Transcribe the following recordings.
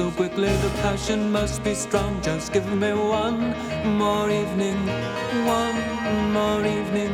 so quickly, the passion must be strong. Just give me one more evening, one more evening,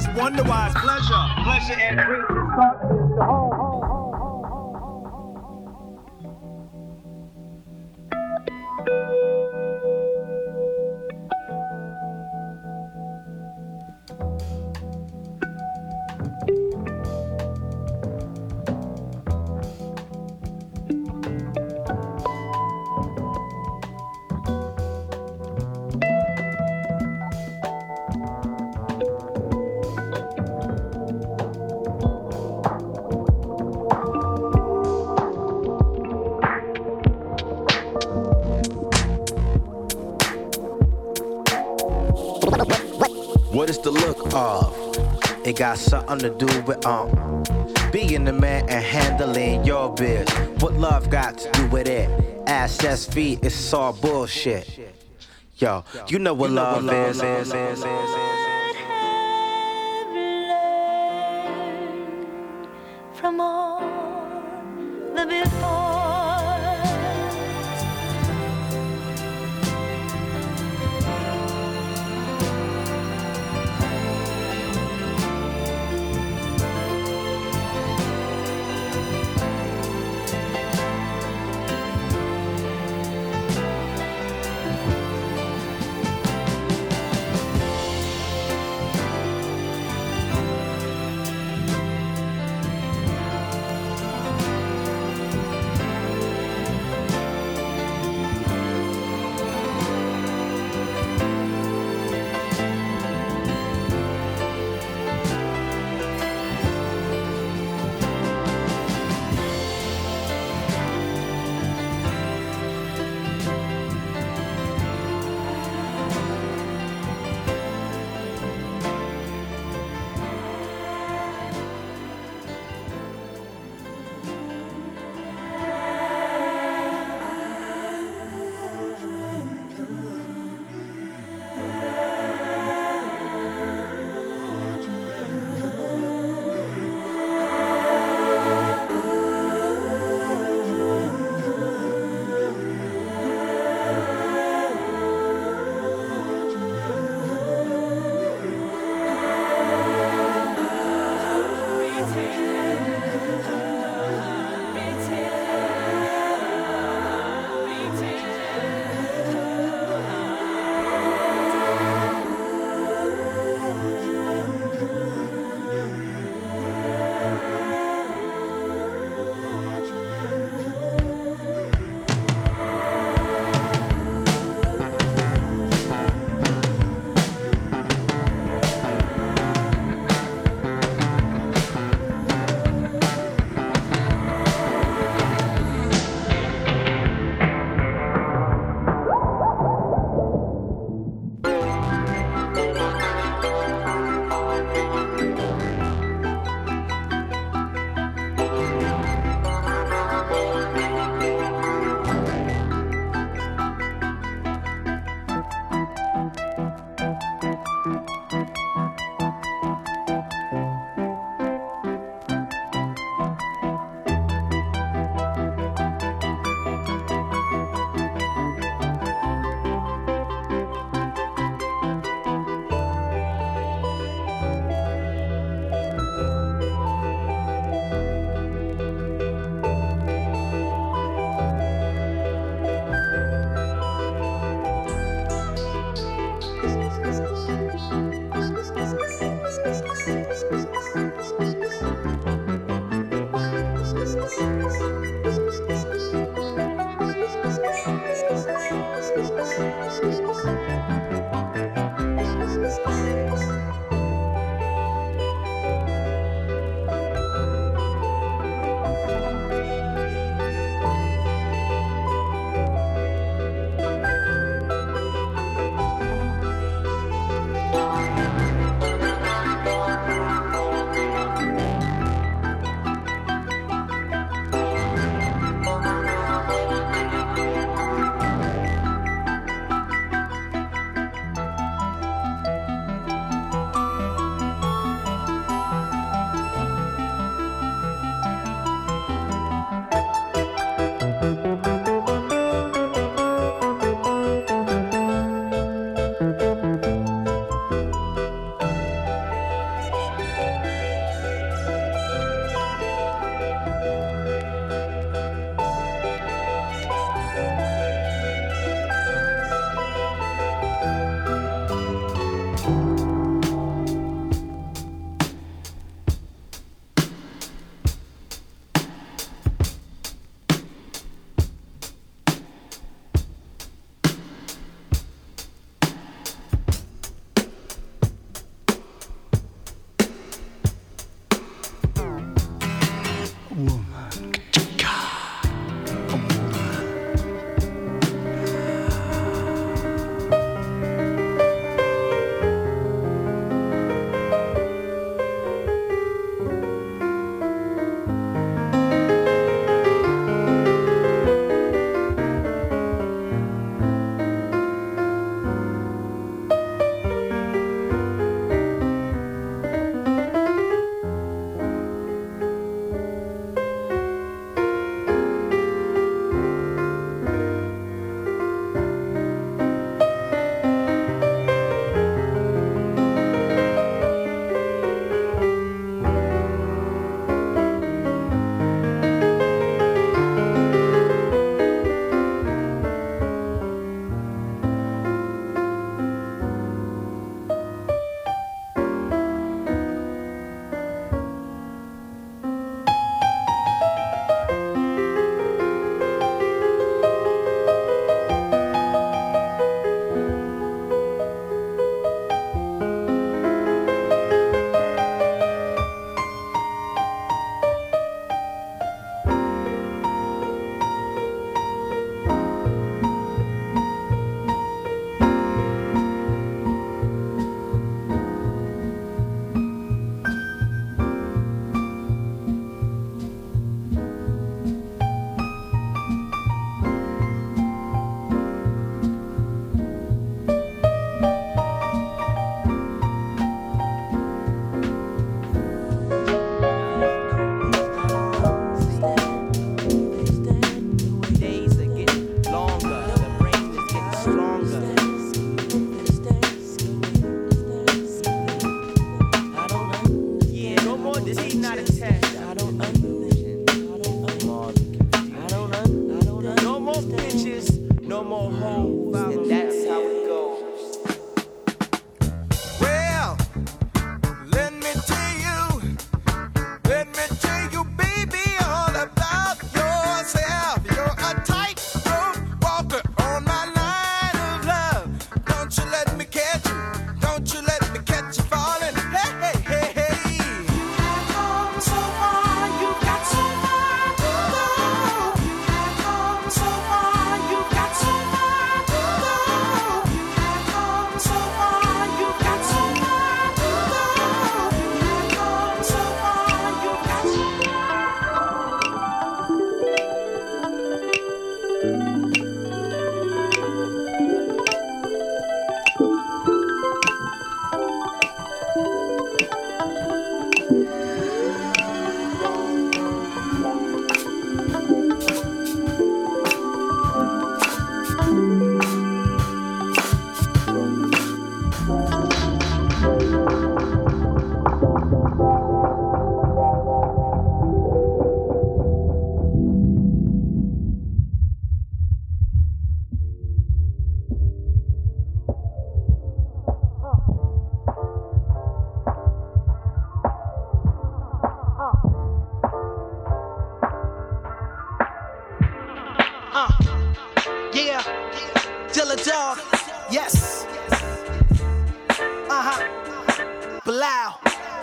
is wonder wise pleasure. Pleasure and got something to do with um being the man and handling your biz. What love got to do with it? Assets, feet, it's all bullshit. Yo, you know what, love, what love, is.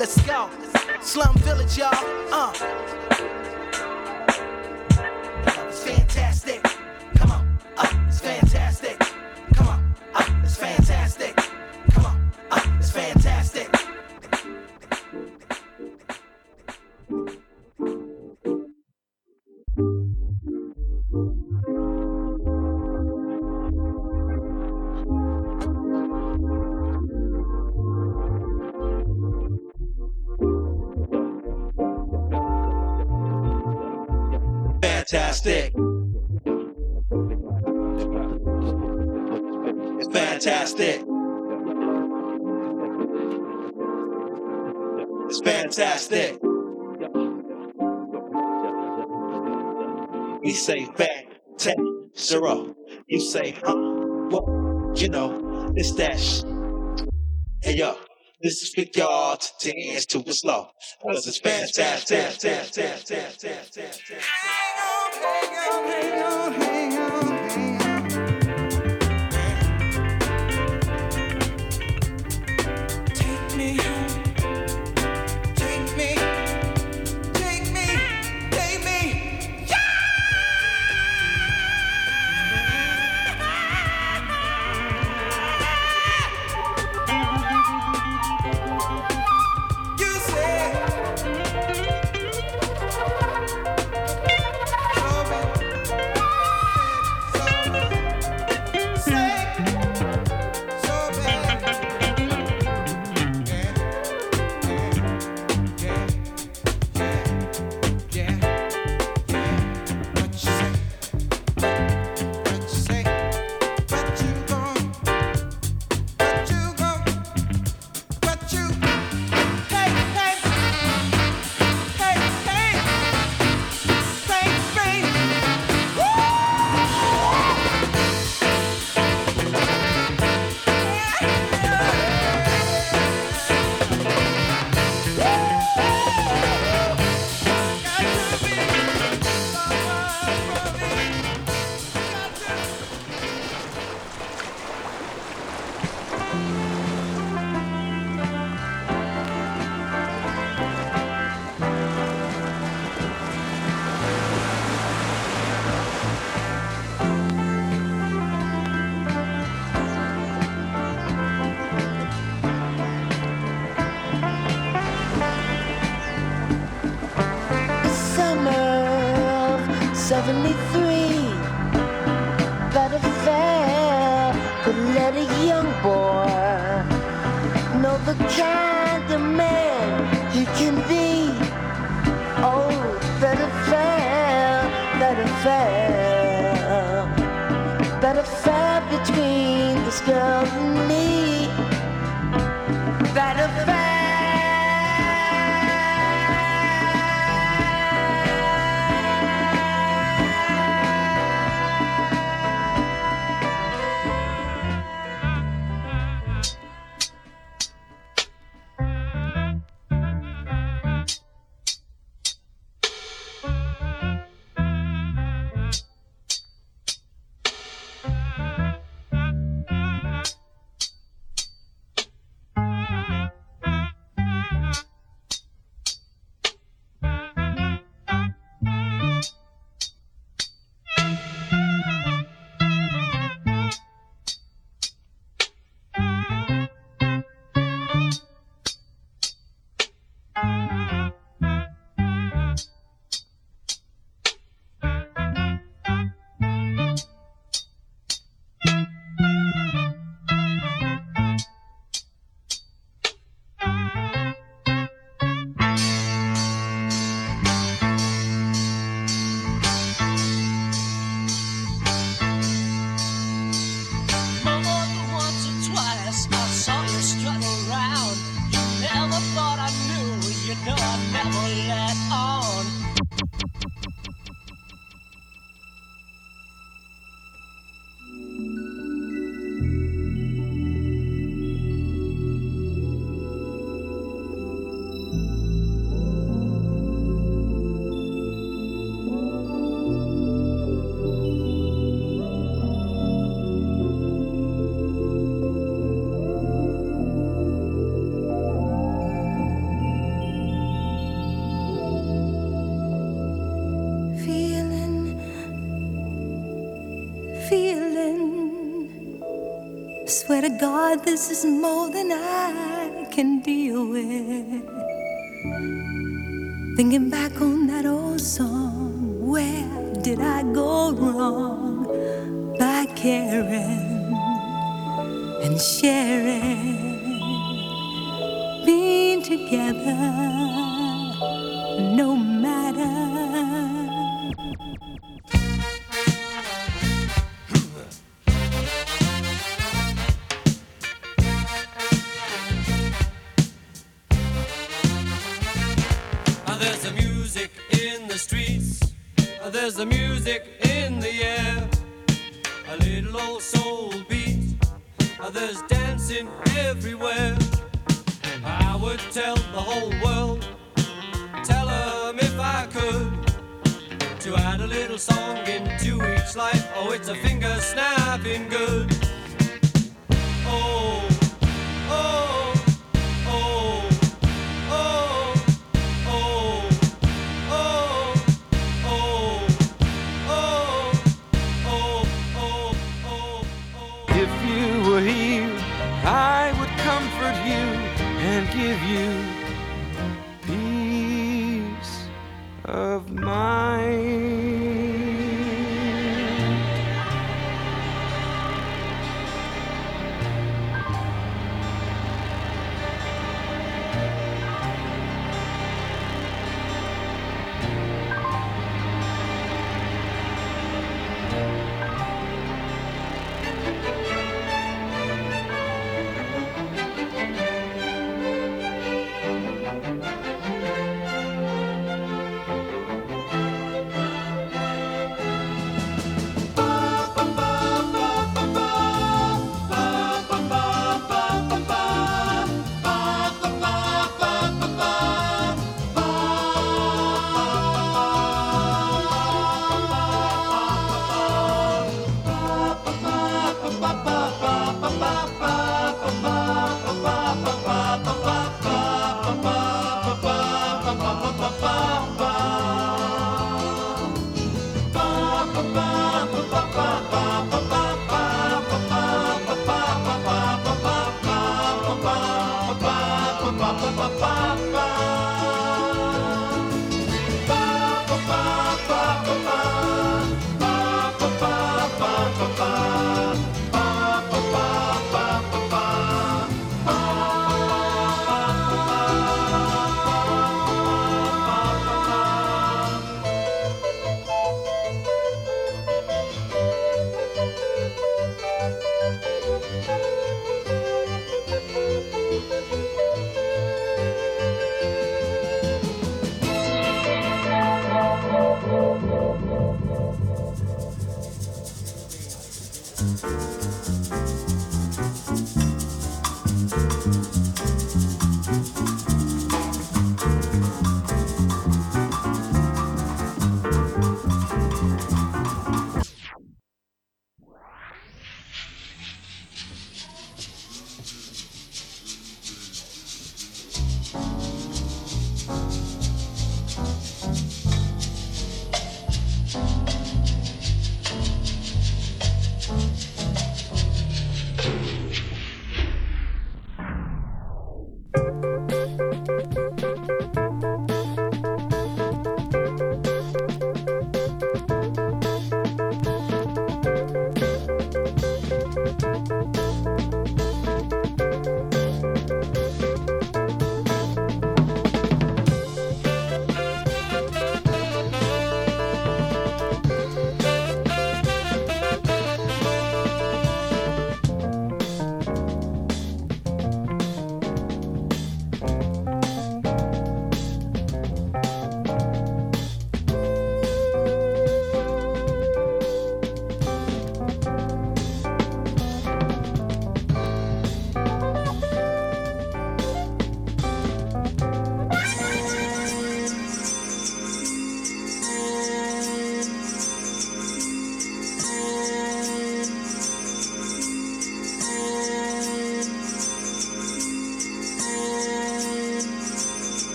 Let's go. Slum Village, y'all. Uh. Fantastic. We say fantastic. You say, huh? What? You know, it's that sh- Hey, yo. This is for y'all to dance to it slow. Cause it's fantastic. Man can be This is more than I can deal with. Thinking back on that old song, where did I go wrong by caring and sharing, being together?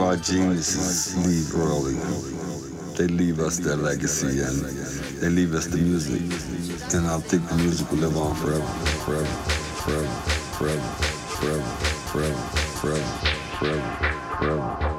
Of our geniuses leave early. They leave us their legacy and they leave us the music. And I think the music will live on forever, forever, forever, forever, forever, forever, forever, forever, forever, forever.